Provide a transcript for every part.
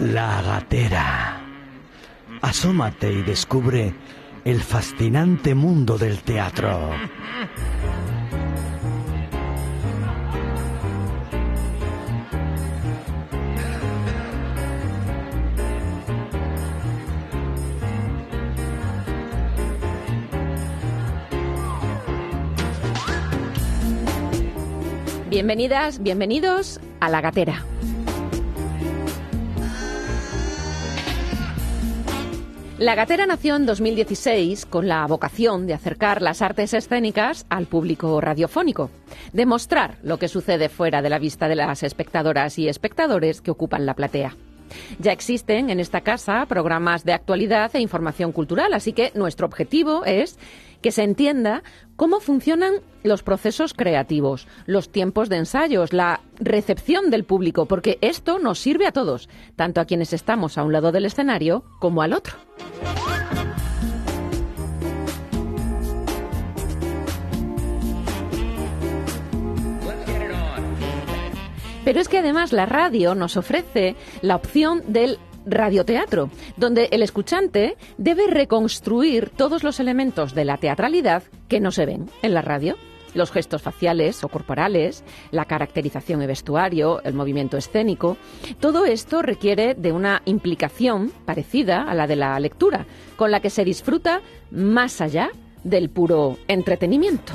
La gatera. Asómate y descubre el fascinante mundo del teatro. Bienvenidas, bienvenidos a La Gatera. La Gatera nació en 2016 con la vocación de acercar las artes escénicas al público radiofónico, demostrar lo que sucede fuera de la vista de las espectadoras y espectadores que ocupan la platea. Ya existen en esta casa programas de actualidad e información cultural, así que nuestro objetivo es que se entienda cómo funcionan los procesos creativos, los tiempos de ensayos, la recepción del público, porque esto nos sirve a todos, tanto a quienes estamos a un lado del escenario como al otro. Pero es que además la radio nos ofrece la opción del radioteatro, donde el escuchante debe reconstruir todos los elementos de la teatralidad que no se ven en la radio. Los gestos faciales o corporales, la caracterización y vestuario, el movimiento escénico, todo esto requiere de una implicación parecida a la de la lectura, con la que se disfruta más allá del puro entretenimiento.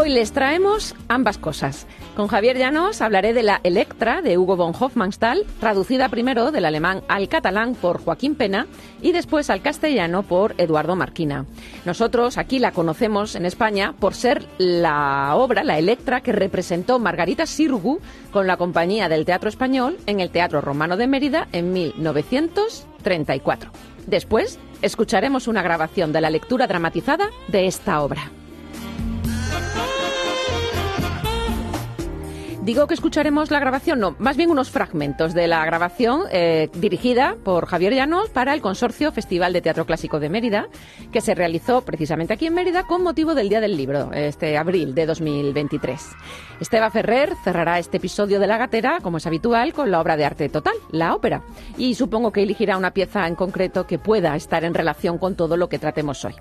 Hoy les traemos ambas cosas. Con Javier Llanos hablaré de la Electra de Hugo von Hofmannsthal, traducida primero del alemán al catalán por Joaquín Pena y después al castellano por Eduardo Marquina. Nosotros aquí la conocemos en España por ser la obra, la Electra, que representó Margarita Sirgu con la compañía del Teatro Español en el Teatro Romano de Mérida en 1934. Después escucharemos una grabación de la lectura dramatizada de esta obra. Digo que escucharemos la grabación, no, más bien unos fragmentos de la grabación eh, dirigida por Javier Llanos para el Consorcio Festival de Teatro Clásico de Mérida, que se realizó precisamente aquí en Mérida con motivo del Día del Libro, este abril de 2023. Esteba Ferrer cerrará este episodio de La Gatera, como es habitual, con la obra de arte total, la ópera, y supongo que elegirá una pieza en concreto que pueda estar en relación con todo lo que tratemos hoy.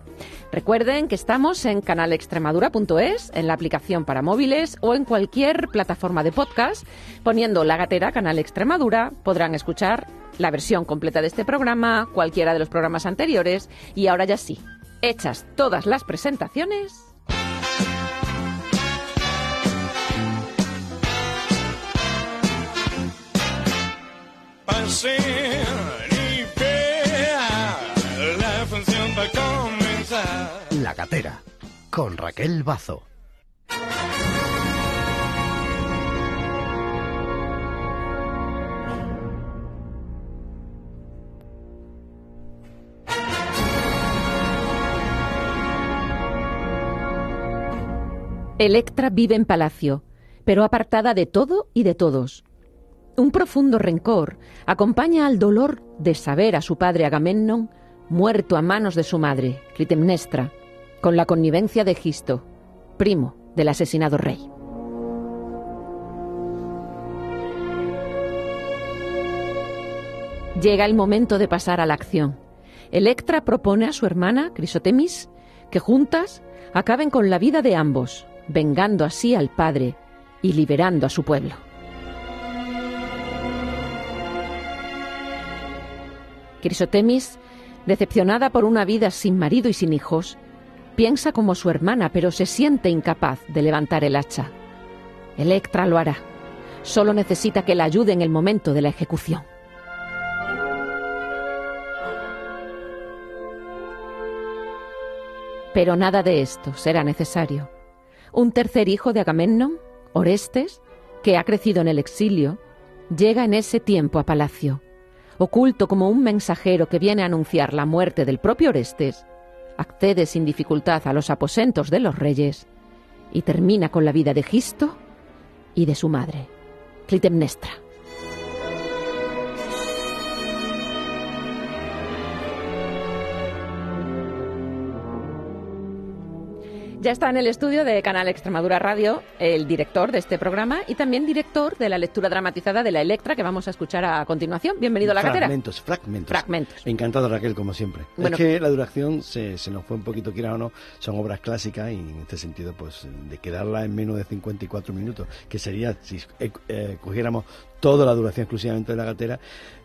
Recuerden que estamos en canalextremadura.es, en la aplicación para móviles o en cualquier plataforma de podcast. Poniendo La Gatera, Canal Extremadura, podrán escuchar la versión completa de este programa, cualquiera de los programas anteriores y ahora ya sí, hechas todas las presentaciones. La Gatera, con Raquel Bazo. Electra vive en palacio, pero apartada de todo y de todos. Un profundo rencor acompaña al dolor de saber a su padre Agamennon muerto a manos de su madre, Clitemnestra, con la connivencia de Gisto, primo del asesinado rey. Llega el momento de pasar a la acción. Electra propone a su hermana, Crisotemis, que juntas acaben con la vida de ambos, vengando así al padre y liberando a su pueblo. Crisotemis, decepcionada por una vida sin marido y sin hijos, piensa como su hermana, pero se siente incapaz de levantar el hacha. Electra lo hará. Solo necesita que la ayude en el momento de la ejecución. Pero nada de esto será necesario un tercer hijo de Agamennon, Orestes, que ha crecido en el exilio, llega en ese tiempo a palacio. Oculto como un mensajero que viene a anunciar la muerte del propio Orestes, accede sin dificultad a los aposentos de los reyes y termina con la vida de Gisto y de su madre, Clitemnestra. Ya está en el estudio de Canal Extremadura Radio el director de este programa y también director de la lectura dramatizada de la Electra que vamos a escuchar a continuación. Bienvenido a la catera. Fragmentos, fragmentos. Fragmentos. Encantado Raquel, como siempre. Bueno. es que la duración se, se nos fue un poquito, quiera o no, son obras clásicas y en este sentido, pues de quedarla en menos de 54 minutos, que sería si eh, eh, cogiéramos toda la duración exclusivamente de la gatera,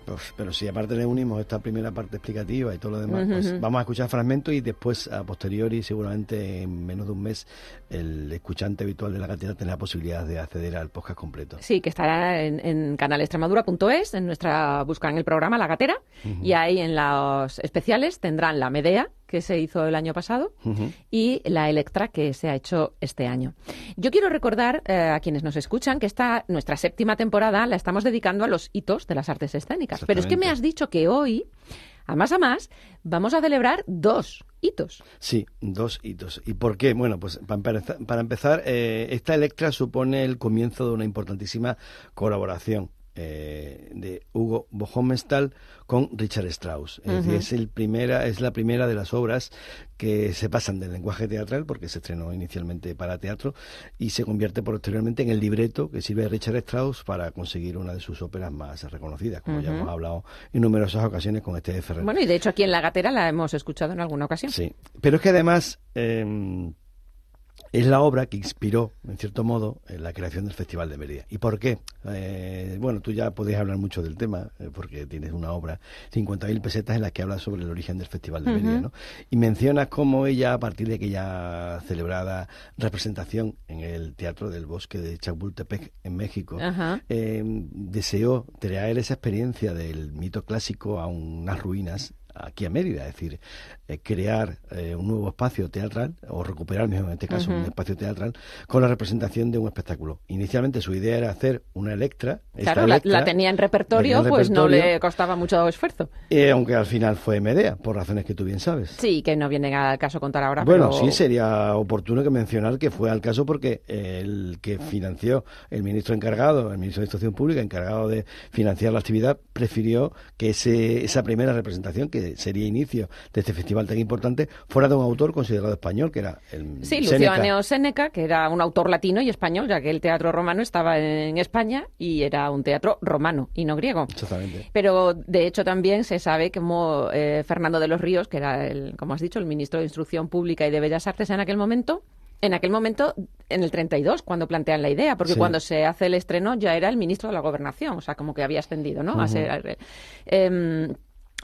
pues, pero si aparte le unimos esta primera parte explicativa y todo lo demás, pues vamos a escuchar fragmentos y después a posteriori, seguramente en menos de un mes, el escuchante habitual de la gatera tendrá la posibilidad de acceder al podcast completo. Sí, que estará en, en canalextremadura.es, en nuestra, buscan el programa La Gatera, y ahí en los especiales tendrán la Medea, que se hizo el año pasado, y la Electra, que se ha hecho este año. Yo quiero recordar eh, a quienes nos escuchan que esta, nuestra séptima temporada la estamos dedicando a los hitos de las artes escénicas. Pero es que me has dicho que hoy, a más a más, vamos a celebrar dos hitos. Sí, dos hitos. ¿Y por qué? Bueno, pues para empezar, para empezar eh, esta Electra supone el comienzo de una importantísima colaboración eh, de Hugo Bohomestal con Richard Strauss. Es decir, es, el primera, es la primera de las obras que se pasan del lenguaje teatral, porque se estrenó inicialmente para teatro, y se convierte posteriormente en el libreto que sirve a Richard Strauss para conseguir una de sus óperas más reconocidas, como ya hemos hablado en numerosas ocasiones con este Ferrer. Bueno, y de hecho aquí en La Gatera la hemos escuchado en alguna ocasión. Sí, pero es que además eh, es la obra que inspiró, en cierto modo, eh, la creación del Festival de Mérida. ¿Y por qué? Eh, bueno, tú ya podés hablar mucho del tema, eh, porque tienes una obra, 50.000 pesetas, en la que habla sobre el origen del Festival de Mérida, ¿no? Y mencionas cómo ella, a partir de aquella celebrada representación en el Teatro del Bosque de Chapultepec, en México, eh, deseó traer esa experiencia del mito clásico a unas ruinas aquí a Mérida, es decir, eh, crear eh, un nuevo espacio teatral, o recuperar mejor en este caso un espacio teatral, con la representación de un espectáculo. Inicialmente su idea era hacer una Electra, Claro, la, tenía en repertorio, tenía en pues no repertorio, le costaba mucho esfuerzo. eh, aunque al final fue Medea, por razones que tú bien sabes. Sí, que no viene al caso contar ahora. Bueno, pero... sí, sería oportuno que mencionar que fue al caso porque el que financió, el ministro encargado, el ministro de Instrucción Pública, encargado de financiar la actividad, prefirió que ese, esa primera representación, que sería inicio de este festival tan importante, fuera de un autor considerado español, que era el Sí. Luciano Séneca, que era un autor latino y español, ya que el teatro romano estaba en España y era un teatro romano y no griego. Exactamente. Pero de hecho también se sabe como eh, Fernando de los Ríos, que era, el, como has dicho, el ministro de Instrucción Pública y de Bellas Artes en aquel momento, en aquel momento, en el 32, cuando plantean la idea, porque Sí. cuando se hace el estreno ya era el ministro de la Gobernación, o sea, como que había ascendido, ¿no? A ser, em,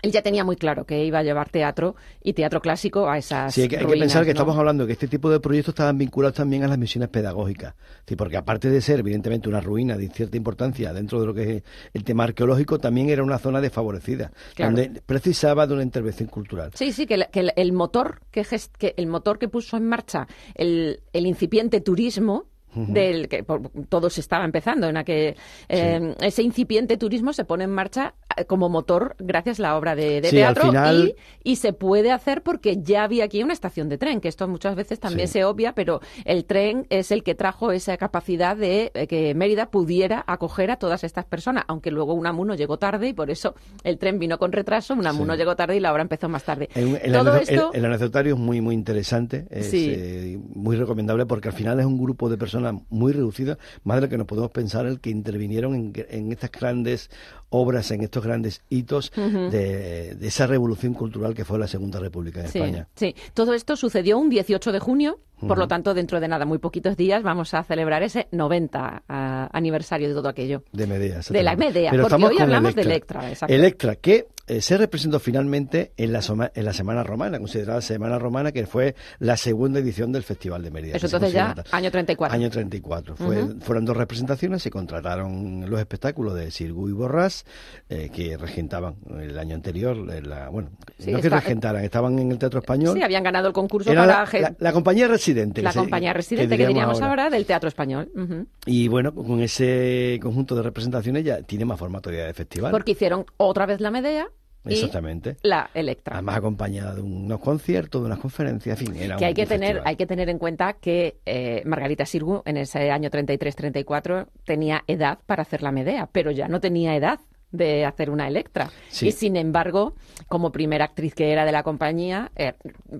él ya tenía muy claro que iba a llevar teatro y teatro clásico a esas Sí, hay que, hay que ruinas, pensar que ¿no? estamos hablando de que este tipo de proyectos estaban vinculados también a las misiones pedagógicas. Sí, porque aparte de ser, evidentemente, una ruina de cierta importancia dentro de lo que es el tema arqueológico, también era una zona desfavorecida, Claro. donde precisaba de una intervención cultural. Sí, sí, que, el, que el- el motor que, gest- que el motor que puso en marcha el, el incipiente turismo del que por- todo se estaba empezando en aquel eh, ese incipiente turismo se pone en marcha eh, como motor gracias a la obra de, de Sí, al teatro final- y, y se puede hacer porque ya había aquí una estación de tren que esto muchas veces también Sí. se obvia pero el tren es el que trajo esa capacidad de eh, que Mérida pudiera acoger a todas estas personas aunque luego Unamuno llegó tarde y por eso el tren vino con retraso Unamuno llegó tarde y la obra empezó más tarde. El, el todo anedo- esto el- el anecdotario es muy, muy interesante, es eh, muy recomendable porque al final es un grupo de personas muy reducido, más de lo que nos podemos pensar, el que intervinieron en, en estas grandes obras, en estos grandes hitos de, de esa revolución cultural que fue la Segunda República en Sí, España. sí. Todo esto sucedió un 18 de junio, por lo tanto, dentro de nada, muy poquitos días, vamos a celebrar ese 90 ah, aniversario de todo aquello. De Medea. De la. Medea, Pero porque hoy hablamos de Electra, exacto. Electra, que eh, se representó finalmente en la, soma- en la Semana Romana, considerada Semana Romana, que fue la segunda edición del Festival de Mérida. Eso que entonces ya, año 34. Año 34. Fue- Fueron dos representaciones, se contrataron los espectáculos de Sirgu y Borrás, eh, que regentaban el año anterior, eh, la, bueno, Sí, no que está- regentaran, estaban en el Teatro Español. Sí, habían ganado el concurso para la, la- la compañía residente. la que se- compañía residente que diríamos ahora. del Teatro Español. Ujú. Y bueno, con ese conjunto de representaciones ya tiene más formato ya de festival. Porque hicieron otra vez la Medea y Exactamente. la Electra. Además acompañada de unos conciertos, de unas conferencias, en fin, era que hay que tener festival. hay que tener en cuenta que eh, Margarita Sirgu en ese año 33-34 tenía edad para hacer la Medea, pero ya no tenía edad de hacer una Electra. Y sin embargo, como primera actriz que era de la compañía, eh,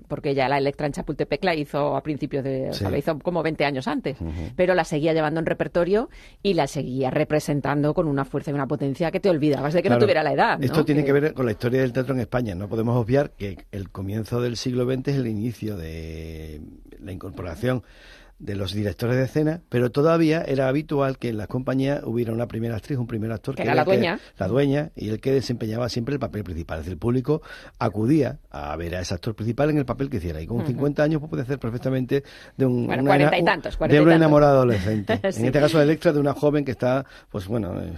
porque ya la Electra en Chapultepec la hizo a principios de. O sea, la hizo como 20 años antes. Pero la seguía llevando en repertorio y la seguía representando con una fuerza y una potencia que te olvidabas de que no tuviera la edad. Esto tiene que... ver con la historia del teatro en España. No podemos obviar que el comienzo del siglo XX es el inicio de la incorporación de los directores de escena, pero todavía era habitual que en las compañías hubiera una primera actriz, un primer actor, que, era la dueña. la dueña, y el que desempeñaba siempre el papel principal. Es decir, el público acudía a ver a ese actor principal en el papel que hiciera. Y con 50 años pues, puede hacer perfectamente de un, una, y tantos, de un enamorado adolescente. En este caso, Electra, de una joven que está, pues bueno... Eh,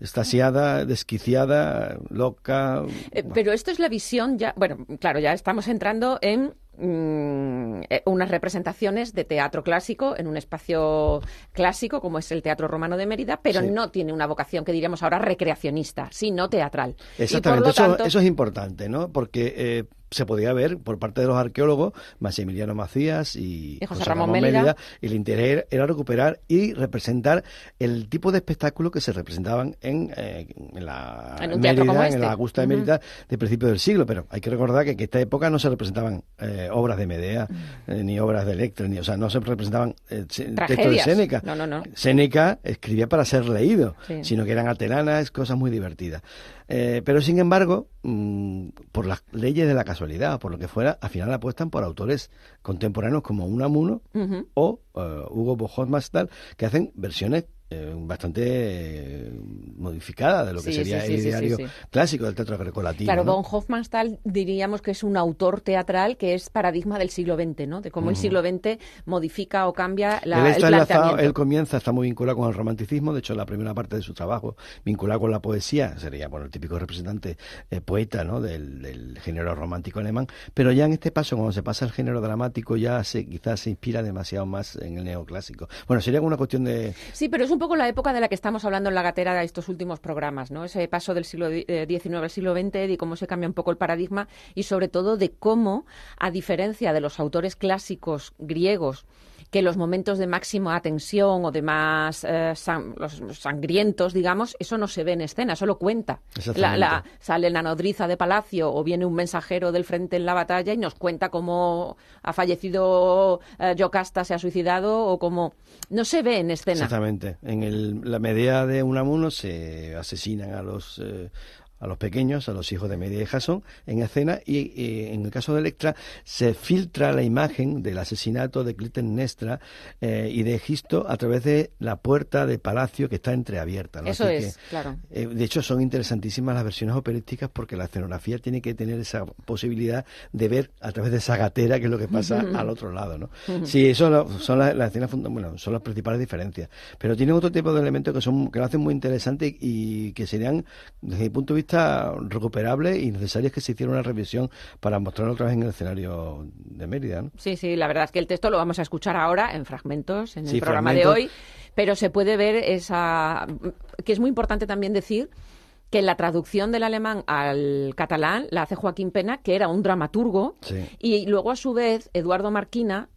estasiada, desquiciada, loca. Eh, pero esto es la visión ya, bueno, claro, ya estamos entrando en Mm, eh, unas representaciones de teatro clásico en un espacio clásico como es el Teatro Romano de Mérida, pero no tiene una vocación que diríamos ahora recreacionista, sino teatral. Exactamente, eso, es importante, ¿no? Porque eh, se podía ver por parte de los arqueólogos, Maximiliano Macías y, José, Ramón, Mérida, y el interés era recuperar y representar el tipo de espectáculo que se representaban en, eh, la Mérida, en la Augusta de Mérida de principios del siglo, pero hay que recordar que en esta época no se representaban eh, obras de Medea, eh, ni obras de Electra, ni, o sea, no se representaban textos de Séneca. No, no, no. Séneca escribía para ser leído, sino que eran atelanas, cosas muy divertidas. Eh, pero sin embargo, mm, por las leyes de la casualidad, por lo que fuera, al final apuestan por autores contemporáneos como Unamuno o uh, Hugo Bojos Mastal, que hacen versiones eh, bastante eh, modificada de lo que sería el diario clásico del teatro grecolatino. Claro, von Hofmannsthal diríamos que es un autor teatral que es paradigma del siglo XX, ¿no? De cómo el siglo XX modifica o cambia la, el planteamiento. él comienza, está muy vinculado con el romanticismo, de hecho la primera parte de su trabajo vinculado con la poesía, sería bueno, el típico representante eh, poeta ¿no? Del, género romántico alemán, pero ya en este paso, cuando se pasa al género dramático, ya se, quizás se inspira demasiado más en el neoclásico. Bueno, sería una cuestión de... Sí, pero es un poco la época de la que estamos hablando en la gatera de estos últimos programas, ¿no? Ese paso del siglo XIX eh, al siglo XX, y cómo se cambia un poco el paradigma y sobre todo de cómo, a diferencia de los autores clásicos griegos, que los momentos de máxima tensión o de más eh, los sangrientos, digamos, eso no se ve en escena, solo cuenta. La, sale la nodriza de palacio o viene un mensajero del frente en la batalla y nos cuenta cómo ha fallecido eh, Yocasta, se ha suicidado o cómo... No se ve en escena. Exactamente. En la media de Unamuno se asesinan a los, eh, a los pequeños, a los hijos de Media y Jason, en escena, y, en el caso de Electra se filtra la imagen del asesinato de Clitemnestra eh, y de Egisto a través de la puerta de palacio que está entreabierta. Eso es, claro. Eh, de hecho, son interesantísimas las versiones operísticas porque la escenografía tiene que tener esa posibilidad de ver a través de esa gatera que es lo que pasa al otro lado, ¿no? sí, eso son las, escenas, bueno, son las principales diferencias, pero tienen otro tipo de elementos que son que lo hacen muy interesante y que serían, desde mi punto de vista, recuperable y necesario que se hiciera una revisión para mostrarlo otra vez en el escenario de Mérida. Sí, sí, la verdad es que el texto lo vamos a escuchar ahora en fragmentos, en el programa de hoy, pero se puede ver esa... que es muy importante también decir que la traducción del alemán al catalán la hace Joaquín Pena, que era un dramaturgo, y luego a su vez Eduardo Marquina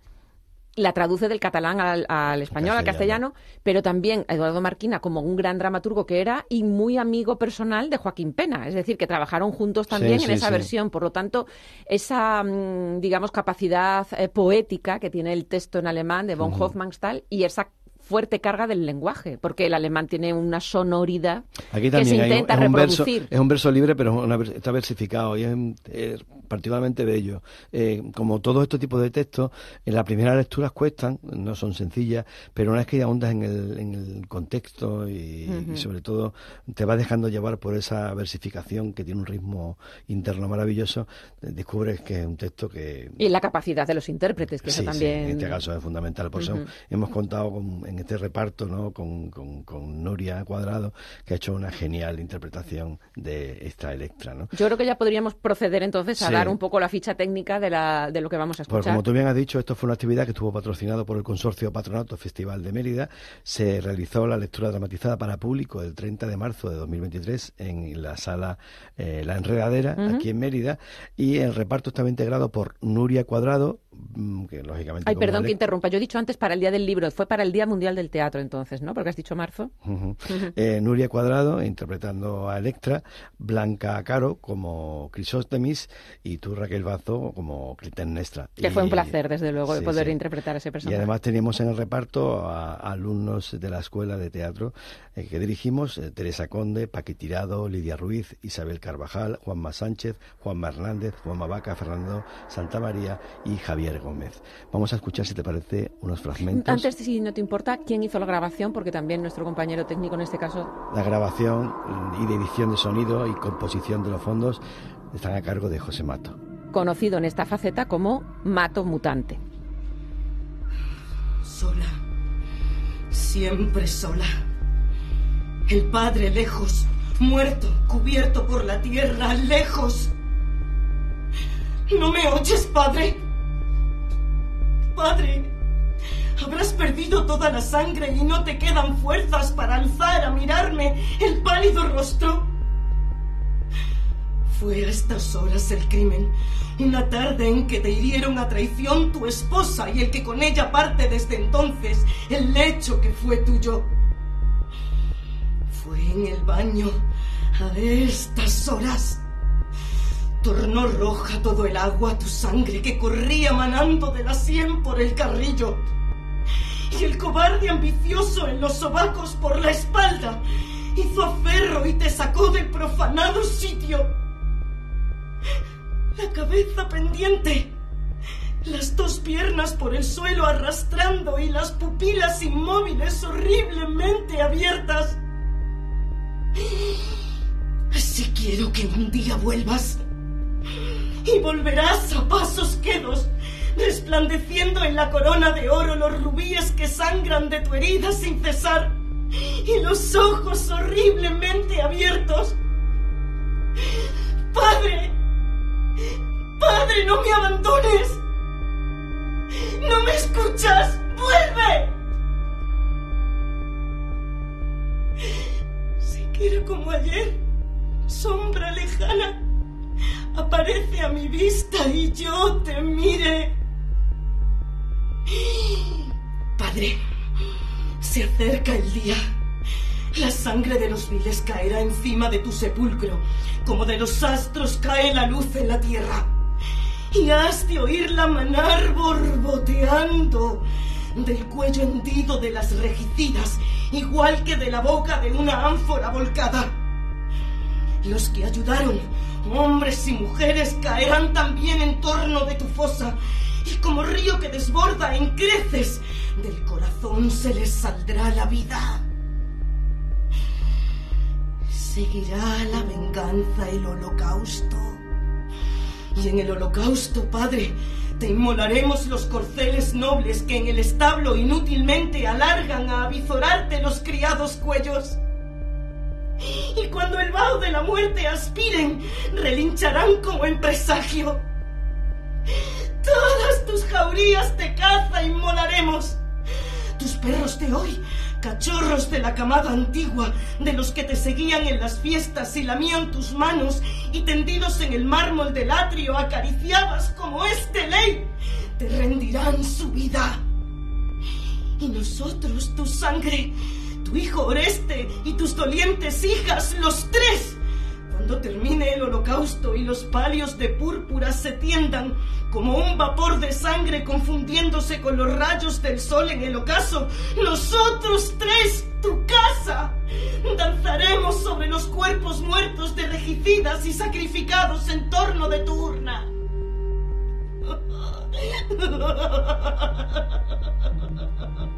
la traduce del catalán al, español, al castellano, pero también Eduardo Marquina como un gran dramaturgo que era y muy amigo personal de Joaquín Pena, es decir, que trabajaron juntos también en esa versión, por lo tanto, esa, mm, digamos, capacidad eh, poética que tiene el texto en alemán de von Hofmannsthal y esa fuerte carga del lenguaje, porque el alemán tiene una sonoridad que se intenta reproducir. es un verso libre, pero está versificado y es, particularmente bello. Eh, como todo este tipo de textos, en la primera lectura cuestan, no son sencillas, pero una vez que ya ahondas en el, en el contexto y, sobre todo te vas dejando llevar por esa versificación que tiene un ritmo interno maravilloso, descubres que es un texto que... Y la capacidad de los intérpretes, que eso también... en este caso es fundamental. Por eso hemos contado con, en este reparto ¿no? Con, con, Nuria Cuadrado, que ha hecho una genial interpretación de esta Electra. ¿no? Yo creo que ya podríamos proceder entonces a dar un poco la ficha técnica de, la, de lo que vamos a pues escuchar. como tú bien has dicho, esto fue una actividad que estuvo patrocinado por el Consorcio Patronato Festival de Mérida. Se realizó la lectura dramatizada para público el 30 de marzo de 2023 en la sala eh, La Enredadera, aquí en Mérida, y el reparto estaba integrado por Nuria Cuadrado, que lógicamente... Ay, perdón que interrumpa. Yo he dicho antes para el Día del Libro. Fue para el Día Mundial del Teatro entonces, ¿no? Porque has dicho marzo. Eh, Nuria Cuadrado interpretando a Electra, Blanca Caro como Crisóstemis y tú Raquel Bazo como Clitemnestra. Que fue un Y- placer, desde luego, de sí, poder sí. interpretar a ese Y personaje. además teníamos en el reparto a, a alumnos de la Escuela de Teatro eh, que dirigimos, eh, Teresa Conde, Paqui Tirado, Lidia Ruiz, Isabel Carvajal, Juanma Sánchez, Juanma Hernández, Juanma Vaca, Fernando Santamaría y Javier Gómez. Vamos a escuchar, si te parece, unos fragmentos. Antes, si no te importa, ¿quién hizo la grabación? Porque también nuestro compañero técnico en este caso La grabación y de edición de sonido y composición de los fondos están a cargo de José Mato. conocido en esta faceta como Mato Mutante. Sola. Siempre sola. El padre lejos, muerto, cubierto por la tierra, lejos. ¿No me oyes, padre? Padre, habrás perdido toda la sangre y no te quedan fuerzas para alzar a mirarme el pálido rostro. Fue a estas horas el crimen, una tarde en que te hirieron a traición tu esposa y el que con ella parte desde entonces el lecho que fue tuyo. Fue en el baño, a estas horas. Tornó roja todo el agua, tu sangre que corría manando de la sien por el carrillo. Y el cobarde ambicioso en los sobacos por la espalda hizo aferro y te sacó del profanado sitio. La cabeza pendiente, las dos piernas por el suelo arrastrando y las pupilas inmóviles horriblemente abiertas. Así quiero que un día vuelvas. Y volverás a pasos quedos, resplandeciendo en la corona de oro los rubíes que sangran de tu herida sin cesar, y los ojos horriblemente abiertos. Padre, Padre, no me abandones. No me escuchas. Vuelve. Siquiera como ayer, sombra lejana, aparece a mi vista y yo te mire. Padre, se acerca el día. La sangre de los viles caerá encima de tu sepulcro, como de los astros cae la luz en la tierra. Y has de oírla manar borboteando del cuello hendido de las regicidas, igual que de la boca de una ánfora volcada. Los que ayudaron, hombres y mujeres, caerán también en torno de tu fosa, y como río que desborda en creces, del corazón se les saldrá la vida. Seguirá la venganza el holocausto. Y en el holocausto, Padre, te inmolaremos los corceles nobles que en el establo inútilmente alargan a avizorarte los criados cuellos. Y cuando el vaho de la muerte aspiren, relincharán como en presagio. Todas tus jaurías de caza inmolaremos. Tus perros de hoy, cachorros de la camada antigua, de los que te seguían en las fiestas y lamían tus manos, y tendidos en el mármol del atrio acariciabas como este ley, te rendirán su vida. Y nosotros, tu sangre, tu hijo Oreste y tus dolientes hijas, los tres, cuando termine el holocausto y los palios de púrpura se tiendan como un vapor de sangre confundiéndose con los rayos del sol en el ocaso, nosotros tres, tu casa, danzaremos sobre los cuerpos muertos de regicidas y sacrificados en torno de tu urna.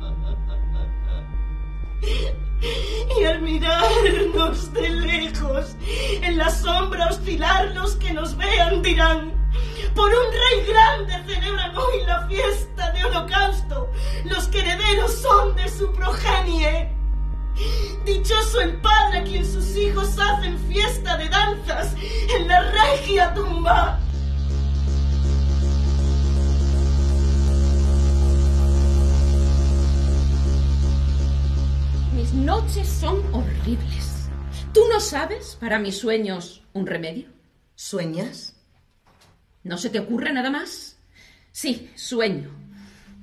Y al mirarnos de lejos, en la sombra oscilar los que nos vean dirán, por un rey grande celebran hoy la fiesta de holocausto, los que herederos son de su progenie. Dichoso el padre a quien sus hijos hacen fiesta de danzas en la regia tumba. Mis noches son horribles. ¿Tú no sabes para mis sueños un remedio? ¿Sueñas? ¿No se te ocurre nada más? Sí, sueño.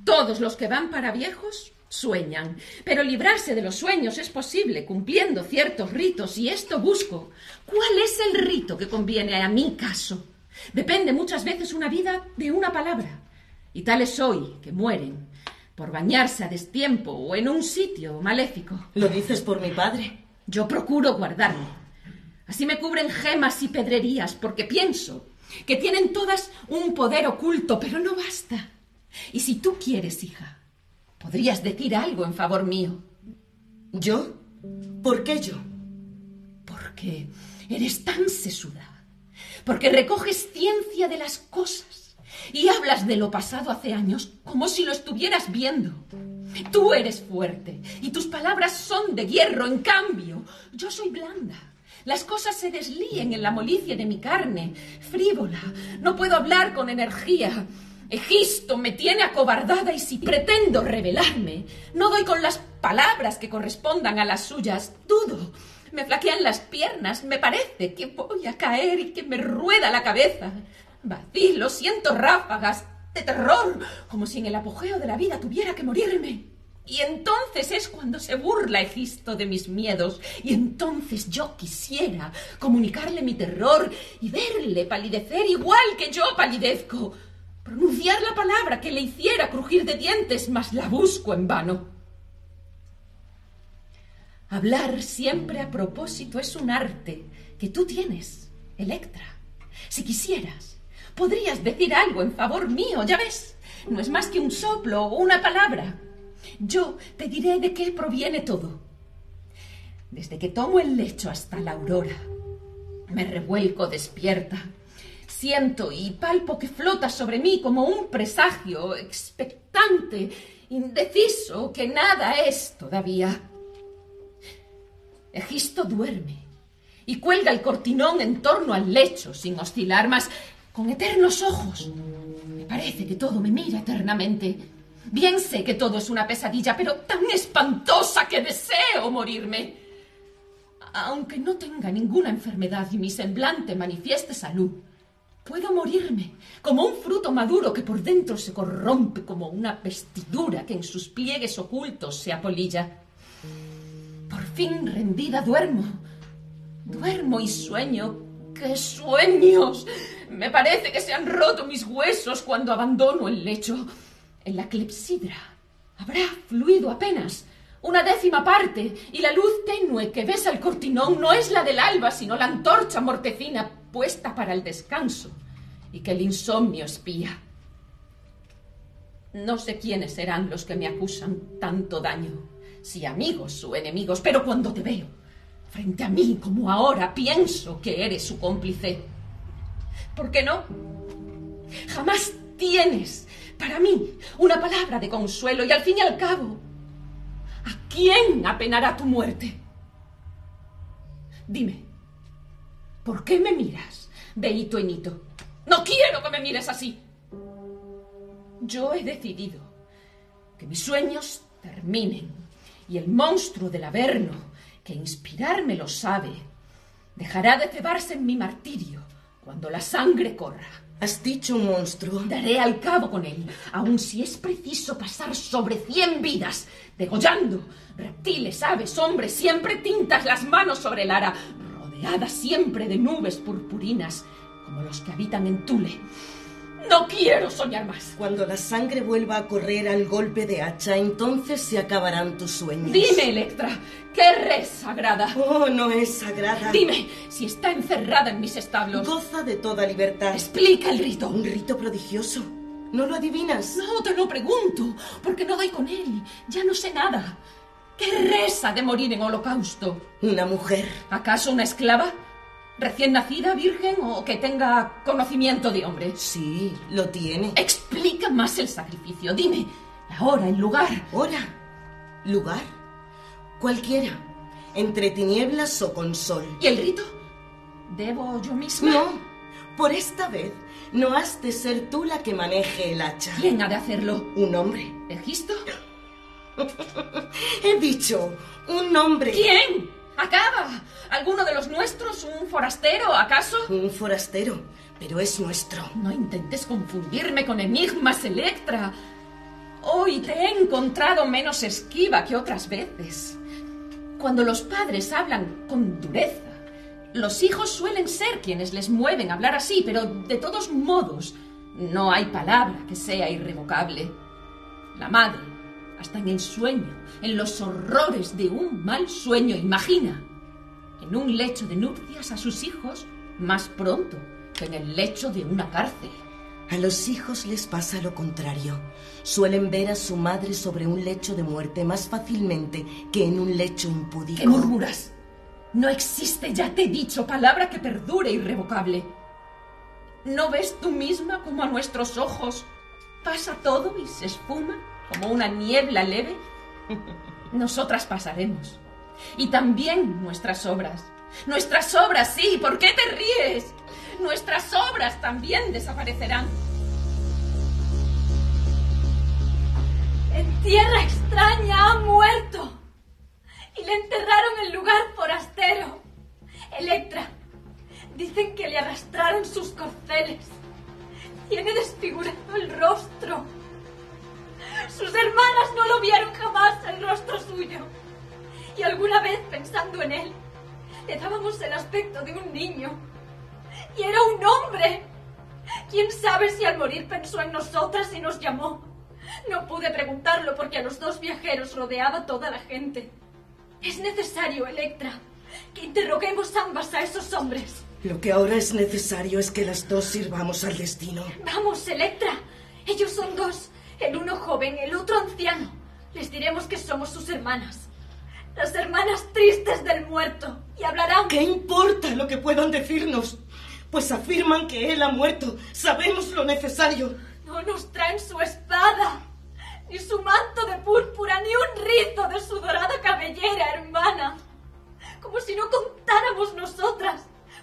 Todos los que van para viejos sueñan. Pero librarse de los sueños es posible cumpliendo ciertos ritos y esto busco. ¿Cuál es el rito que conviene a mi caso? Depende muchas veces una vida de una palabra. Y tales hoy que mueren por bañarse a destiempo o en un sitio maléfico. Lo dices por mi padre. Yo procuro guardarme. Así me cubren gemas y pedrerías porque pienso que tienen todas un poder oculto, pero no basta. Y si tú quieres, hija, podrías decir algo en favor mío. ¿Yo? ¿Por qué yo? Porque eres tan sesuda. Porque recoges ciencia de las cosas y hablas de lo pasado hace años como si lo estuvieras viendo. Tú eres fuerte y tus palabras son de hierro, en cambio, yo soy blanda. Las cosas se deslíen en la molicie de mi carne, frívola. No puedo hablar con energía. Egisto me tiene acobardada y si pretendo revelarme, no doy con las palabras que correspondan a las suyas. Dudo. Me flaquean las piernas, me parece que voy a caer y que me rueda la cabeza. Vacilo, siento ráfagas de terror, como si en el apogeo de la vida tuviera que morirme. Y entonces es cuando se burla Egisto de mis miedos. Y entonces yo quisiera comunicarle mi terror y verle palidecer igual que yo palidezco. Pronunciar la palabra que le hiciera crujir de dientes, mas la busco en vano. Hablar siempre a propósito es un arte que tú tienes, Electra. Si quisieras, podrías decir algo en favor mío, ya ves. No es más que un soplo o una palabra. Yo te diré de qué proviene todo. Desde que tomo el lecho hasta la aurora, me revuelco despierta. Siento y palpo que flota sobre mí como un presagio expectante, indeciso, que nada es todavía. Egisto duerme y cuelga el cortinón en torno al lecho sin oscilar, más con eternos ojos. Me parece que todo me mira eternamente. Bien sé que todo es una pesadilla, pero tan espantosa que deseo morirme. Aunque no tenga ninguna enfermedad y mi semblante manifieste salud, puedo morirme como un fruto maduro que por dentro se corrompe como una vestidura que en sus pliegues ocultos se apolilla. Por fin rendida duermo. Duermo y sueño. ¡Qué sueños! Me parece que se han roto mis huesos cuando abandono el lecho. En la clepsidra habrá fluido apenas una décima parte, y la luz tenue que besa el cortinón no es la del alba, sino la antorcha mortecina puesta para el descanso y que el insomnio espía. No sé quiénes serán los que me acusan tanto daño, si amigos o enemigos, pero cuando te veo frente a mí como ahora, pienso que eres su cómplice. ¿Por qué no? Jamás tienes para mí una palabra de consuelo y al fin y al cabo, ¿a quién apenará tu muerte? Dime, ¿por qué me miras de hito en hito? No quiero que me mires así. Yo he decidido que mis sueños terminen y el monstruo del Averno, que inspirarme lo sabe, dejará de cebarse en mi martirio cuando la sangre corra. Has dicho un monstruo. Daré al cabo con él, aun si es preciso pasar sobre cien vidas, degollando reptiles, aves, hombres, siempre tintas las manos sobre el ara, rodeadas siempre de nubes purpurinas, como los que habitan en Tule. No quiero soñar más. Cuando la sangre vuelva a correr al golpe de hacha, entonces se acabarán tus sueños. Dime, Electra, ¿qué res sagrada? Oh, no es sagrada. Dime, si está encerrada en mis establos. Goza de toda libertad. Explica el rito. Un rito prodigioso. ¿No lo adivinas? No, te lo pregunto, porque no doy con él. Ya no sé nada. ¿Qué reza de morir en holocausto? Una mujer. ¿Acaso una esclava? ¿Recién nacida, virgen o que tenga conocimiento de hombre? Sí, lo tiene. Explica más el sacrificio. Dime, la hora, el lugar. ¿Hora? ¿Lugar? Cualquiera. Entre tinieblas o con sol. ¿Y el rito? ¿Debo yo misma? No. Por esta vez no has de ser tú la que maneje el hacha. ¿Quién ha de hacerlo? Un hombre. ¿Egisto? He dicho, un hombre. ¿Quién? Acaba. ¿Alguno de los nuestros? ¿Un forastero, acaso? Un forastero, pero es nuestro. No intentes confundirme con enigmas, Electra. Hoy te he encontrado menos esquiva que otras veces. Cuando los padres hablan con dureza, los hijos suelen ser quienes les mueven a hablar así, pero de todos modos, no hay palabra que sea irrevocable. La madre, hasta en el sueño, en los horrores de un mal sueño, imagina en un lecho de nupcias a sus hijos más pronto que en el lecho de una cárcel. A los hijos les pasa lo contrario. Suelen ver a su madre sobre un lecho de muerte más fácilmente que en un lecho impúdico. ¿Qué murmuras? No existe, ya te he dicho, palabra que perdure irrevocable. ¿No ves tú misma como a nuestros ojos pasa todo y se esfuma como una niebla leve? Nosotras pasaremos. Y también nuestras obras. Nuestras obras, sí, ¿por qué te ríes? Nuestras obras también desaparecerán. En tierra extraña ha muerto. Y le enterraron en lugar forastero. Electra. Dicen que le arrastraron sus corceles. Tiene desfigurado el rostro. Sus hermanas no lo vieron jamás el rostro suyo. Y alguna vez, pensando en él, le dábamos el aspecto de un niño. Y era un hombre. ¿Quién sabe si al morir pensó en nosotras y nos llamó? No pude preguntarlo porque a los dos viajeros rodeaba toda la gente. Es necesario, Electra, que interroguemos ambas a esos hombres. Lo que ahora es necesario es que las dos sirvamos al destino. Vamos, Electra. Ellos son dos. El uno joven, el otro anciano. Les diremos que somos sus hermanas. Las hermanas tristes del muerto. Y hablarán... ¿Qué importa lo que puedan decirnos? Pues afirman que él ha muerto. Sabemos lo necesario. No nos traen su espada, ni su manto de púrpura, ni un rizo de su dorada cabellera, hermana. Como si no contáramos nosotras,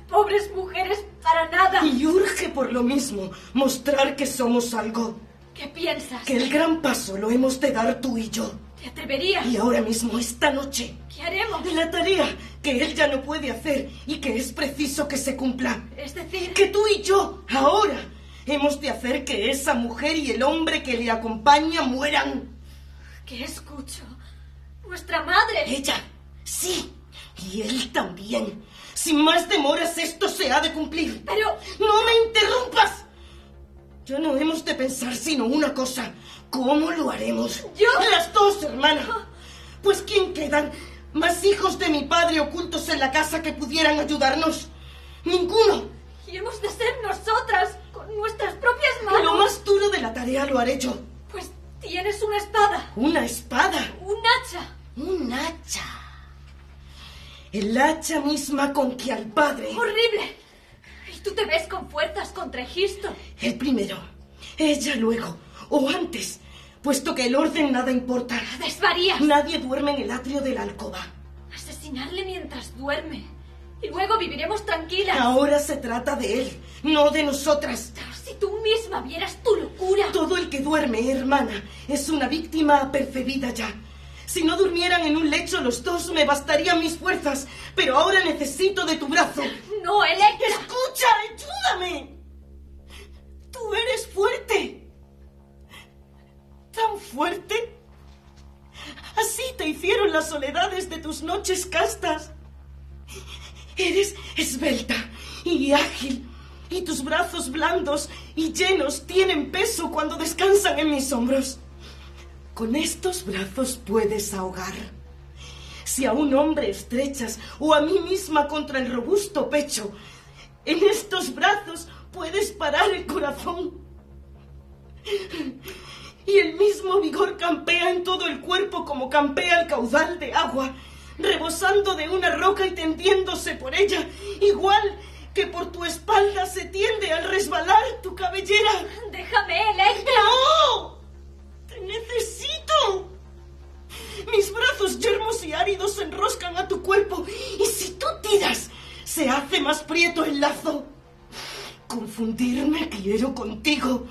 pobres mujeres, para nada. Y urge por lo mismo mostrar que somos algo. ¿Qué piensas? Que el gran paso lo hemos de dar tú y yo. ¿Te atreverías? Y ahora mismo, esta noche. ¿Qué haremos? De la tarea que él ya no puede hacer y que es preciso que se cumpla. Es decir... Que tú y yo, ahora, hemos de hacer que esa mujer y el hombre que le acompaña mueran. ¿Qué escucho? Nuestra madre. Ella, sí. Y él también. Sin más demoras esto se ha de cumplir. Pero... No me interrumpas. Ya no hemos de pensar sino una cosa. ¿Cómo lo haremos? Yo. Las dos, hermana. Pues ¿quién quedan? ¿Más hijos de mi padre ocultos en la casa que pudieran ayudarnos? Ninguno. Y hemos de ser nosotras, con nuestras propias manos. Lo más duro de la tarea lo haré yo. Pues tienes una espada. ¿Una espada? Un hacha. Un hacha. El hacha misma con que al padre... ¡Horrible! ¿Y tú te ves con fuerzas contra Egisto? El primero. Ella luego. O antes. Puesto que el orden nada importa. ¡Desvarías! Nadie duerme en el atrio de la alcoba. Asesinarle mientras duerme. Y luego viviremos tranquilas. Ahora se trata de él, no de nosotras. Si tú misma vieras tu locura. Todo el que duerme, hermana, es una víctima apercebida ya. Si no durmieran en un lecho los dos, me bastarían mis fuerzas. Pero ahora necesito de tu brazo. No, Electra. Escucha, ayúdame. Tú eres fuerte. Tan fuerte. Así te hicieron las soledades de tus noches castas. Eres esbelta y ágil, y tus brazos blandos y llenos tienen peso cuando descansan en mis hombros. Con estos brazos puedes ahogar. Si a un hombre estrechas o a mí misma contra el robusto pecho, en estos brazos puedes parar el corazón. Y el mismo vigor campea en todo el cuerpo como campea el caudal de agua rebosando de una roca y tendiéndose por ella, igual que por tu espalda se tiende al resbalar tu cabellera. Déjame, Electra. ¡No! ¡Te necesito! Mis brazos yermos y áridos se enroscan a tu cuerpo y si tú tiras, se hace más prieto el lazo. Confundirme quiero contigo.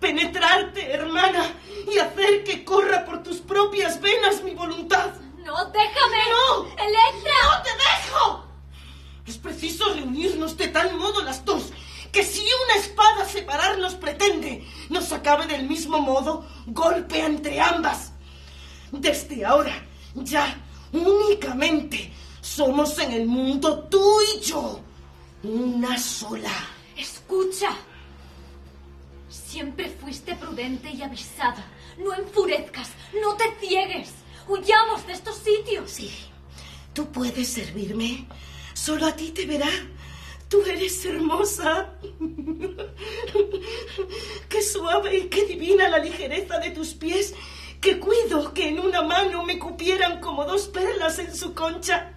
Penetrarte, hermana, y hacer que corra por tus propias venas mi voluntad. No, déjame. ¡No! Electra. ¡No te dejo! Es preciso reunirnos de tal modo las dos que si una espada separarnos pretende, nos acabe del mismo modo, golpe entre ambas. Desde ahora, ya, únicamente, somos en el mundo tú y yo. Una sola. Escucha. Siempre fuiste prudente y avisada. No enfurezcas, no te ciegues. Huyamos de estos sitios. Sí, tú puedes servirme. Solo a ti te verá. Tú eres hermosa. Qué suave y qué divina la ligereza de tus pies, que cuido que en una mano me cupieran como dos perlas en su concha.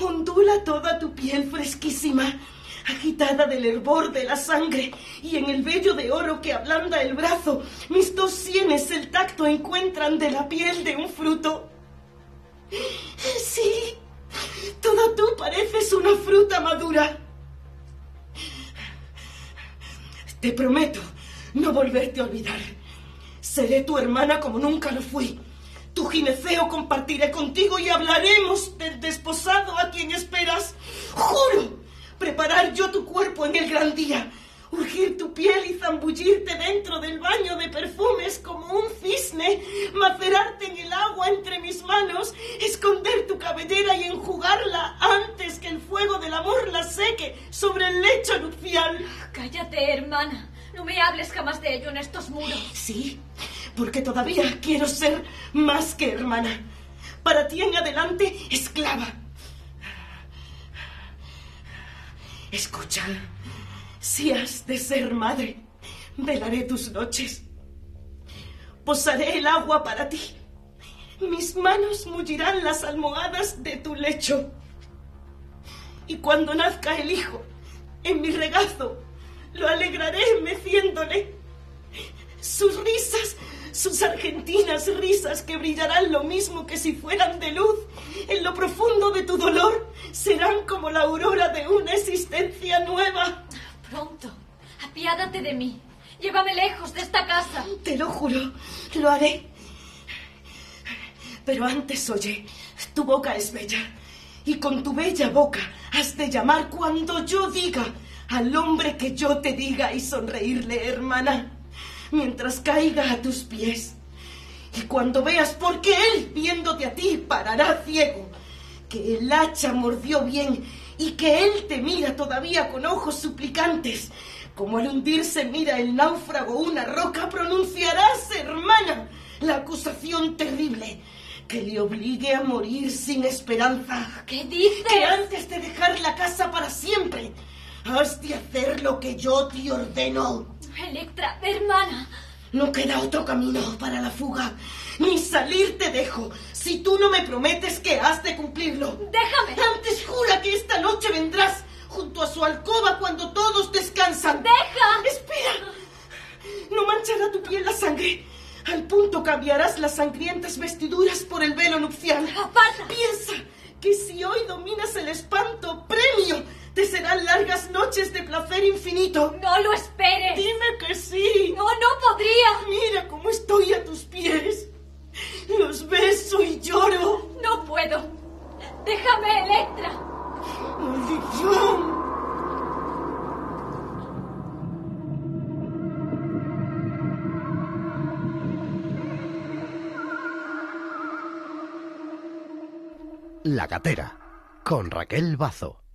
Ondula toda tu piel fresquísima, agitada del hervor de la sangre, y en el vello de oro que ablanda el brazo, mis dos sienes el tacto encuentran de la piel de un fruto. Sí, toda tú pareces una fruta madura. Te prometo no volverte a olvidar. Seré tu hermana como nunca lo fui. Tu gineceo compartiré contigo y hablaremos del desposado a quien esperas. Juro preparar yo tu cuerpo en el gran día, urgir tu piel y zambullirte dentro del baño de perfumes como un cisne, macerarte en el agua entre mis manos, esconder tu cabellera y enjugarla antes que el fuego del amor la seque sobre el lecho nupcial. Cállate, hermana. No me hables jamás de ello en estos muros. Sí, porque todavía quiero ser más que hermana. Para ti en adelante, esclava. Escucha, si has de ser madre, velaré tus noches. Posaré el agua para ti. Mis manos mullirán las almohadas de tu lecho. Y cuando nazca el hijo, en mi regazo, lo alegraré meciéndole. Sus risas, sus argentinas risas que brillarán lo mismo que si fueran de luz, en lo profundo de tu dolor, serán como la aurora de una existencia nueva. Pronto, apiádate de mí. Llévame lejos de esta casa. Te lo juro, lo haré. Pero antes, oye, tu boca es bella. Y con tu bella boca has de llamar cuando yo diga al hombre que yo te diga y sonreírle, hermana, mientras caiga a tus pies. Y cuando veas por qué él, viéndote a ti, parará ciego, que el hacha mordió bien y que él te mira todavía con ojos suplicantes, como al hundirse mira el náufrago una roca, pronunciarás, hermana, la acusación terrible que le obligue a morir sin esperanza. ¿Qué dices? Que antes de dejar la casa para siempre, has de hacer lo que yo te ordeno. Electra, hermana. No queda otro camino para la fuga. Ni salir te dejo, si tú no me prometes que has de cumplirlo. Déjame. Antes jura que esta noche vendrás junto a su alcoba cuando todos descansan. Deja. Espera. No manchará tu piel la sangre. Al punto cambiarás las sangrientas vestiduras por el velo nupcial. Aparta. Piensa que si hoy dominas el espanto, premio te serán largas noches de placer infinito. No lo esperes. Dime que sí. No, no podría. Mira cómo estoy a tus pies. Los beso y lloro. No puedo. Déjame, Electra. ¡Maldición! La Gatera, con Raquel Bazo.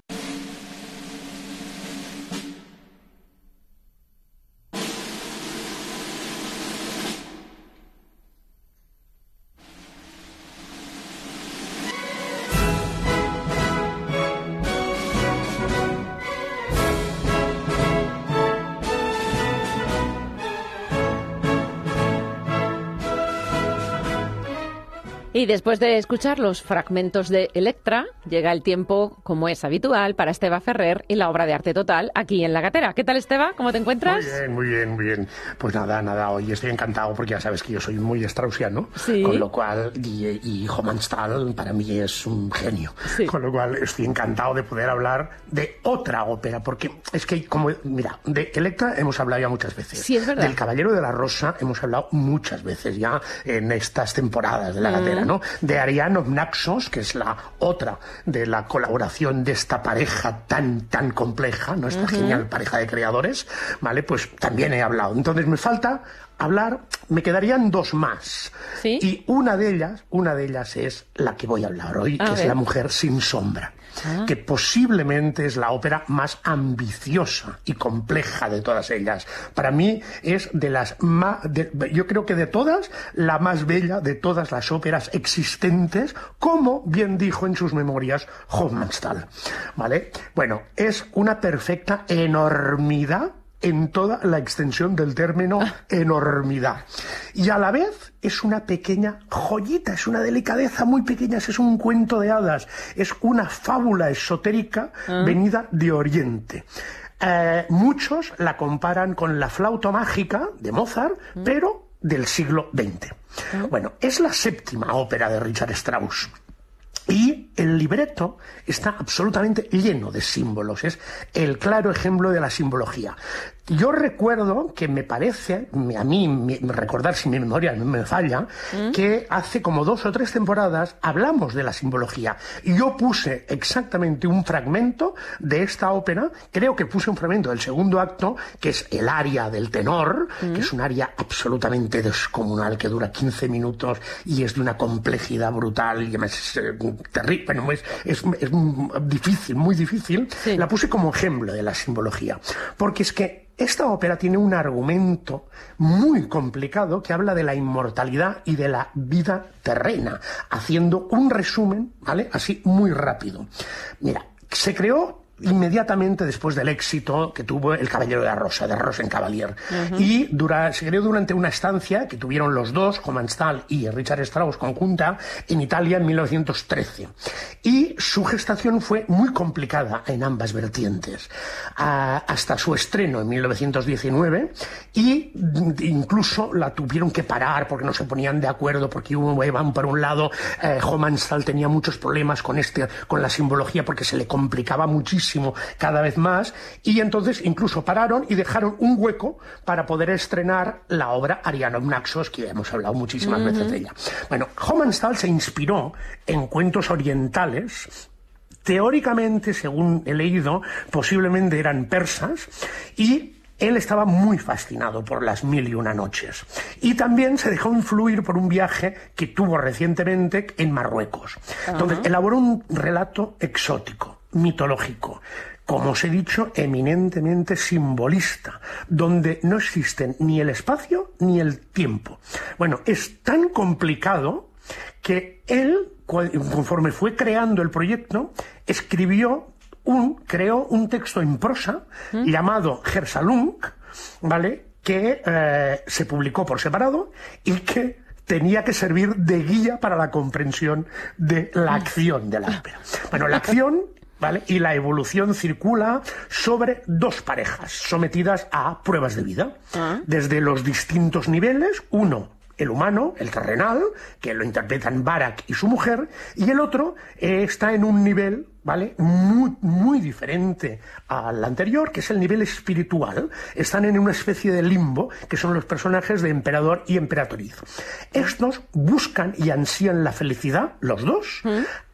Y después de escuchar los fragmentos de Electra, llega el tiempo, como es habitual, para Esteba Ferrer y la obra de arte total aquí en La Gatera. ¿Qué tal, Esteba? ¿Cómo te encuentras? Muy bien, muy bien, muy bien. Pues nada, nada, hoy estoy encantado porque ya sabes que yo soy muy straussiano, Sí. con lo cual, y, y Homannsthal para mí es un genio. Sí. Con lo cual estoy encantado de poder hablar de otra ópera, porque es que, como, mira, de Electra hemos hablado ya muchas veces. Sí, es verdad. Del Caballero de la Rosa hemos hablado muchas veces ya en estas temporadas de La Gatera. De Ariano Naxos, que es la otra de la colaboración de esta pareja tan, tan compleja, ¿no? Esta genial pareja de creadores, ¿vale? Pues también he hablado. Entonces me falta hablar, me quedarían dos más. ¿Sí? Y una de ellas, una de ellas es la que voy a hablar hoy, A que es. La mujer sin sombra. que posiblemente es la ópera más ambiciosa y compleja de todas ellas. Para mí es de las más, yo creo que de todas, la más bella de todas las óperas existentes, como bien dijo en sus memorias Hofmannsthal. ¿Vale? Bueno, es una perfecta enormidad en toda la extensión del término enormidad. Y a la vez es una pequeña joyita, es una delicadeza muy pequeña, es un cuento de hadas, es una fábula esotérica venida de Oriente. Eh, muchos la comparan con la flauta mágica de Mozart, pero del siglo XX. Bueno, es la séptima ópera de Richard Strauss. Y el libreto está absolutamente lleno de símbolos, es el claro ejemplo de la simbología. Yo recuerdo que me parece, a mí, recordar si mi memoria no me falla, que hace como dos o tres temporadas hablamos de la simbología. Y yo puse exactamente un fragmento de esta ópera, creo que puse un fragmento del segundo acto, que es el aria del tenor, que es un aria absolutamente descomunal, que dura 15 minutos y es de una complejidad brutal y es eh, terrible, bueno, es, es- es difícil, muy difícil. Sí. La puse como ejemplo de la simbología. Porque es que esta ópera tiene un argumento muy complicado que habla de la inmortalidad y de la vida terrena, haciendo un resumen, ¿vale? Así muy rápido. Mira, se creó inmediatamente después del éxito que tuvo El Caballero de la Rosa, de Rosencavalier. Y dura- se creó durante una estancia que tuvieron los dos, Homannsthal y Richard Strauss conjunta, en Italia en 1913. Y su gestación fue muy complicada en ambas vertientes, a- hasta su estreno en 1919 y incluso la tuvieron que parar porque no se ponían de acuerdo, porque uno iban por un lado, eh, Homannsthal tenía muchos problemas con este, con la simbología porque se le complicaba muchísimo cada vez más y entonces incluso pararon y dejaron un hueco para poder estrenar la obra Ariano Naxos que ya hemos hablado muchísimas veces de ella. Bueno, Homannsthal se inspiró en cuentos orientales teóricamente, según he leído, posiblemente eran persas y él estaba muy fascinado por las mil y una noches. Y también se dejó influir por un viaje que tuvo recientemente en Marruecos. Entonces, elaboró un relato exótico, mitológico, como os he dicho, eminentemente simbolista, donde no existen ni el espacio ni el tiempo. Bueno, es tan complicado que él, conforme fue creando el proyecto, escribió un, creó un texto en prosa llamado Gersalunk, ¿vale? Que eh, se publicó por separado y que tenía que servir de guía para la comprensión de la acción de la ópera. Bueno, la acción ¿Vale? Y la evolución circula sobre dos parejas sometidas a pruebas de vida, desde los distintos niveles, uno el humano, el terrenal, que lo interpretan Barak y su mujer, y el otro eh, está en un nivel, ¿vale? Muy, muy diferente al anterior, que es el nivel espiritual. Están en una especie de limbo, que son los personajes de emperador y emperatriz. Estos buscan y ansían la felicidad, los dos,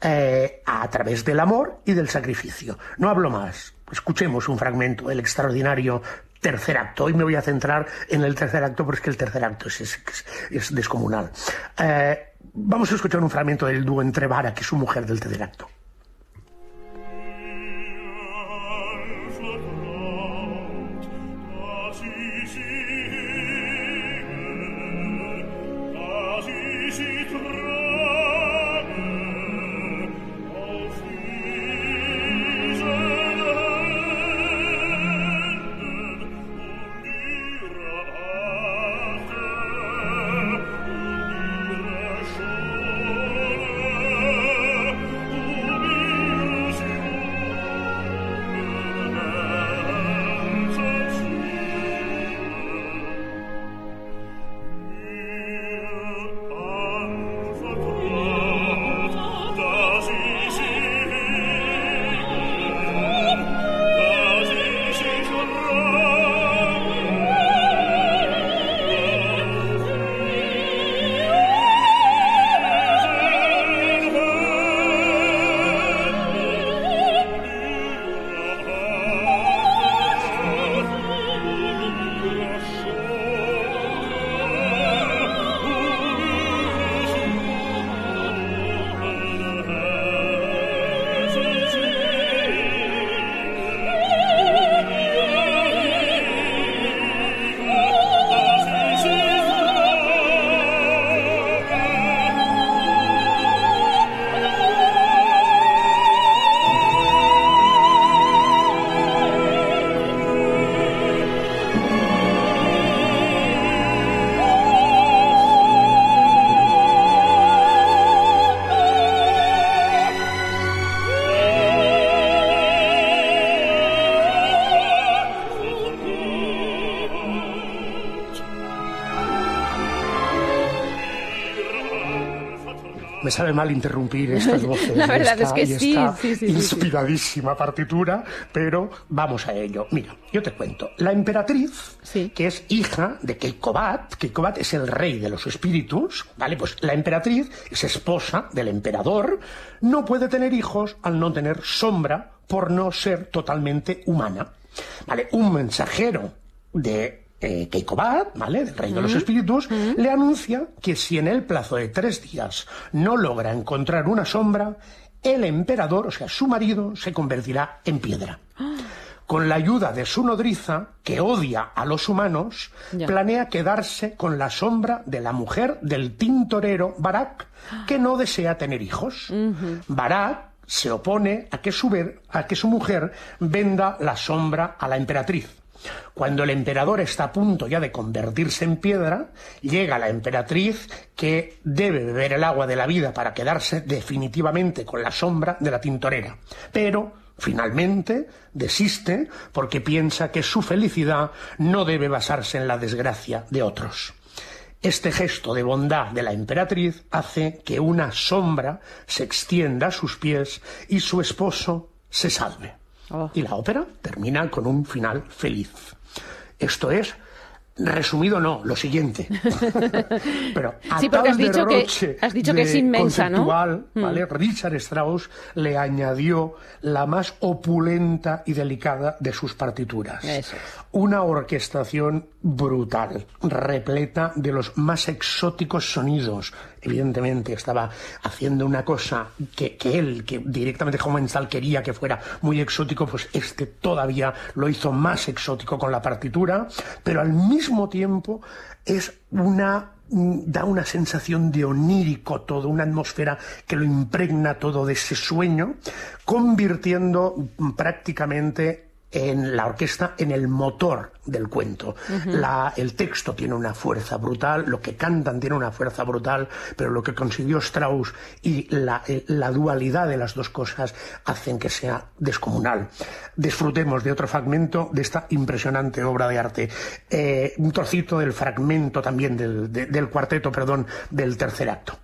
eh, a través del amor y del sacrificio. No hablo más. Escuchemos un fragmento del extraordinario tercer acto. Hoy me voy a centrar en el tercer acto porque es que el tercer acto es, es- es- es descomunal. Eh, vamos a escuchar un fragmento del dúo entre Vara, que es su mujer del tercer acto. Me sabe mal interrumpir estas voces. La verdad esta- es que sí, esta sí, sí, inspiradísima partitura, pero vamos a ello. Mira, yo te cuento. La emperatriz, Sí. que es hija de Keikobat, Keikobat es el rey de los espíritus, ¿vale? Pues la emperatriz es esposa del emperador, no puede tener hijos al no tener sombra por no ser totalmente humana. ¿Vale? Un mensajero de eh, ¿vale? Del rey de los espíritus, le anuncia que si en el plazo de tres días no logra encontrar una sombra, el emperador, o sea, su marido, se convertirá en piedra. Con la ayuda de su nodriza, que odia a los humanos, Ya. planea quedarse con la sombra de la mujer del tintorero Barak, que no desea tener hijos. Barak se opone a que, su ver- a que su mujer venda la sombra a la emperatriz. Cuando el emperador está a punto ya de convertirse en piedra, llega la emperatriz que debe beber el agua de la vida para quedarse definitivamente con la sombra de la tintorera. Pero finalmente desiste porque piensa que su felicidad no debe basarse en la desgracia de otros. Este gesto de bondad de la emperatriz hace que una sombra se extienda a sus pies y su esposo se salve. Oh. Y la ópera termina con un final feliz. Esto es, resumido no, lo siguiente. Pero a Sí, porque has dicho que- has dicho que es inmensa, ¿no? Mm. ¿vale? Richard Strauss le añadió la más opulenta y delicada de sus partituras. Eso. Una orquestación brutal, repleta de los más exóticos sonidos. Evidentemente estaba haciendo una cosa que, que él, que directamente Homental quería que fuera muy exótico, pues este todavía lo hizo más exótico con la partitura, pero al mismo tiempo es una mm, da una sensación de onírico todo, una atmósfera que lo impregna todo de ese sueño, convirtiendo prácticamente en la orquesta en el motor del cuento. La- el texto tiene una fuerza brutal, lo que cantan tiene una fuerza brutal, pero lo que consiguió Strauss y la, eh, la dualidad de las dos cosas hacen que sea descomunal. Disfrutemos de otro fragmento de esta impresionante obra de arte. Eh, un trocito del fragmento también del, de- del cuarteto, perdón, del tercer acto.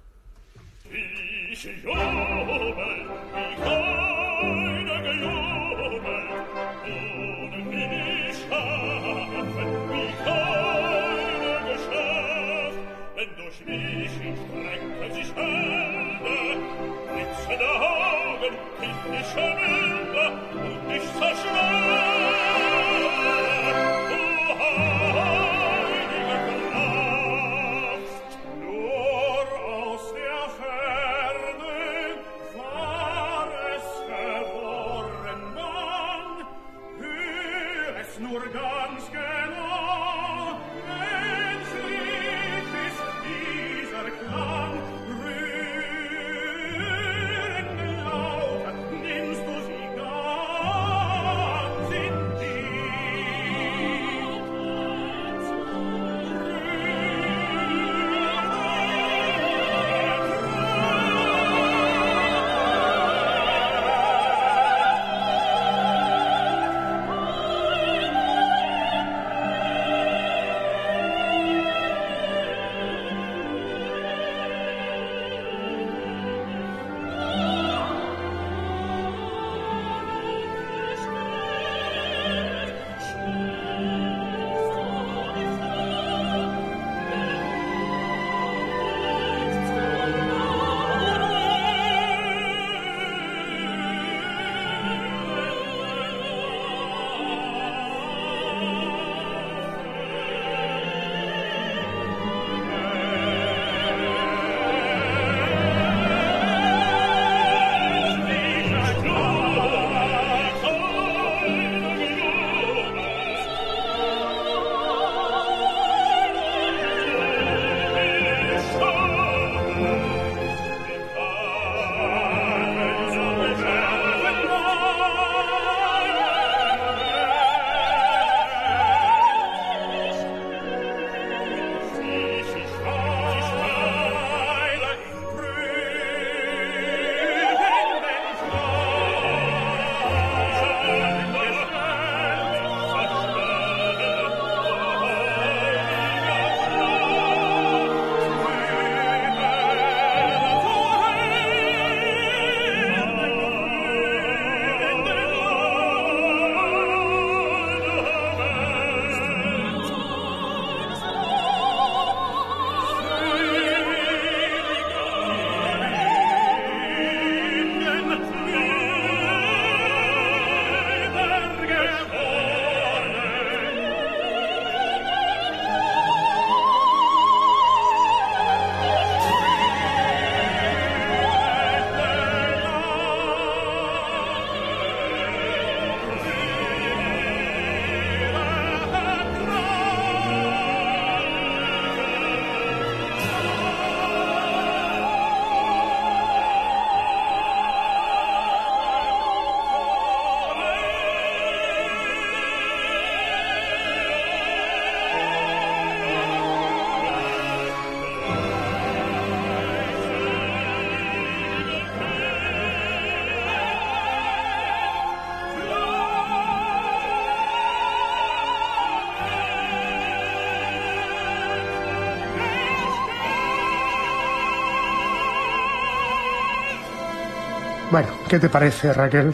¿Qué te parece, Raquel?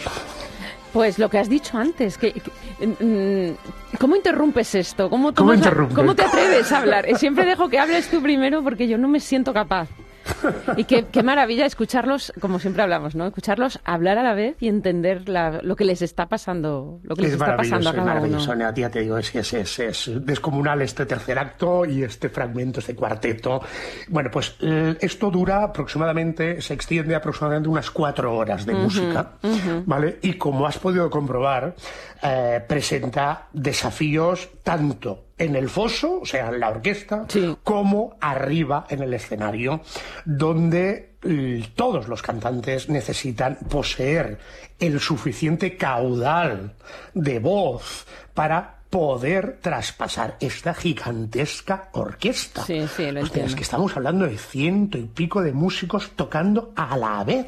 Pues lo que has dicho antes, que, que- mm, ¿cómo interrumpes esto? ¿Cómo, ¿Cómo la-? ¿Cómo te atreves a hablar? Y siempre dejo que hables tú primero porque yo no me siento capaz. Y qué, qué maravilla escucharlos, como siempre hablamos, ¿no? Escucharlos hablar a la vez y entender la- lo que les está pasando, lo que les Es está pasando a es cada maravilloso. uno. Nea, Ya te digo, es, es, es, es descomunal este tercer acto y este fragmento, este cuarteto. Bueno, pues eh, esto dura aproximadamente, se extiende aproximadamente unas cuatro horas de música, ¿vale? Y como has podido comprobar, eh, presenta desafíos tanto en el foso, o sea, en la orquesta, Sí. como arriba en el escenario, donde todos los cantantes necesitan poseer el suficiente caudal de voz para poder traspasar esta gigantesca orquesta. Sí, sí, lo Hostia, es que estamos hablando de ciento y pico de músicos tocando a la vez.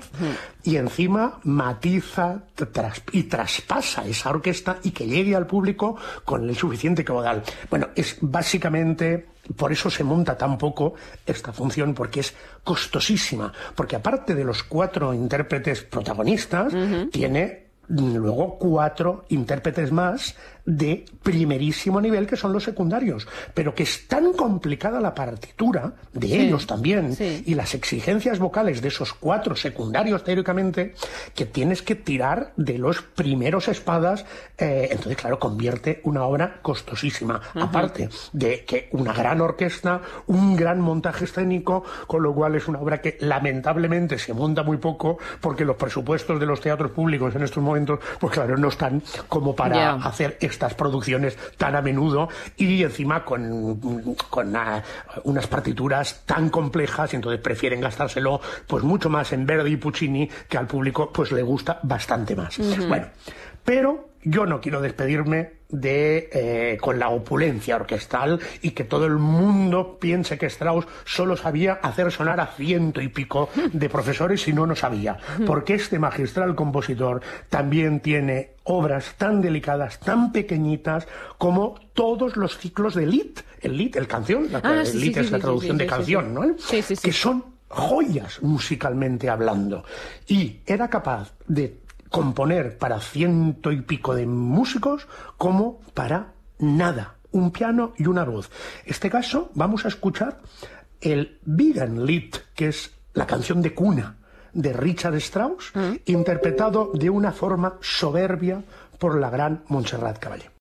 Y encima matiza tras- y traspasa esa orquesta y que llegue al público con el suficiente caudal. Bueno, es básicamente por eso se monta tan poco esta función, porque es costosísima. Porque aparte de los cuatro intérpretes protagonistas, tiene mm, luego cuatro intérpretes más de primerísimo nivel que son los secundarios, pero que es tan complicada la partitura de Sí, ellos también sí. y las exigencias vocales de esos cuatro secundarios teóricamente que tienes que tirar de los primeros espadas, eh, entonces claro, convierte una obra costosísima, aparte de que una gran orquesta, un gran montaje escénico, con lo cual es una obra que lamentablemente se monta muy poco porque los presupuestos de los teatros públicos en estos momentos, pues claro, no están como para Ya. hacer estas producciones tan a menudo y encima con, con unas partituras tan complejas y entonces prefieren gastárselo pues mucho más en Verdi y Puccini que al público pues le gusta bastante más. Bueno, pero yo no quiero despedirme de eh, con la opulencia orquestal y que todo el mundo piense que Strauss solo sabía hacer sonar a ciento y pico de profesores y no no sabía. Porque este magistral compositor también tiene obras tan delicadas, tan pequeñitas como todos los ciclos de Lit. El Lit, el canción, la, Ah, el sí, Lit sí, es sí, la traducción de canción. ¿no? Sí, sí, sí. Que son joyas musicalmente hablando. Y era capaz de componer para ciento y pico de músicos como para nada. Un piano y una voz. Este caso vamos a escuchar el Lied, que es la canción de cuna de Richard Strauss, interpretado de una forma soberbia por la gran Montserrat Caballé.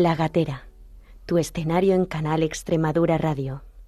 La Gatera, tu escenario en Canal Extremadura Radio.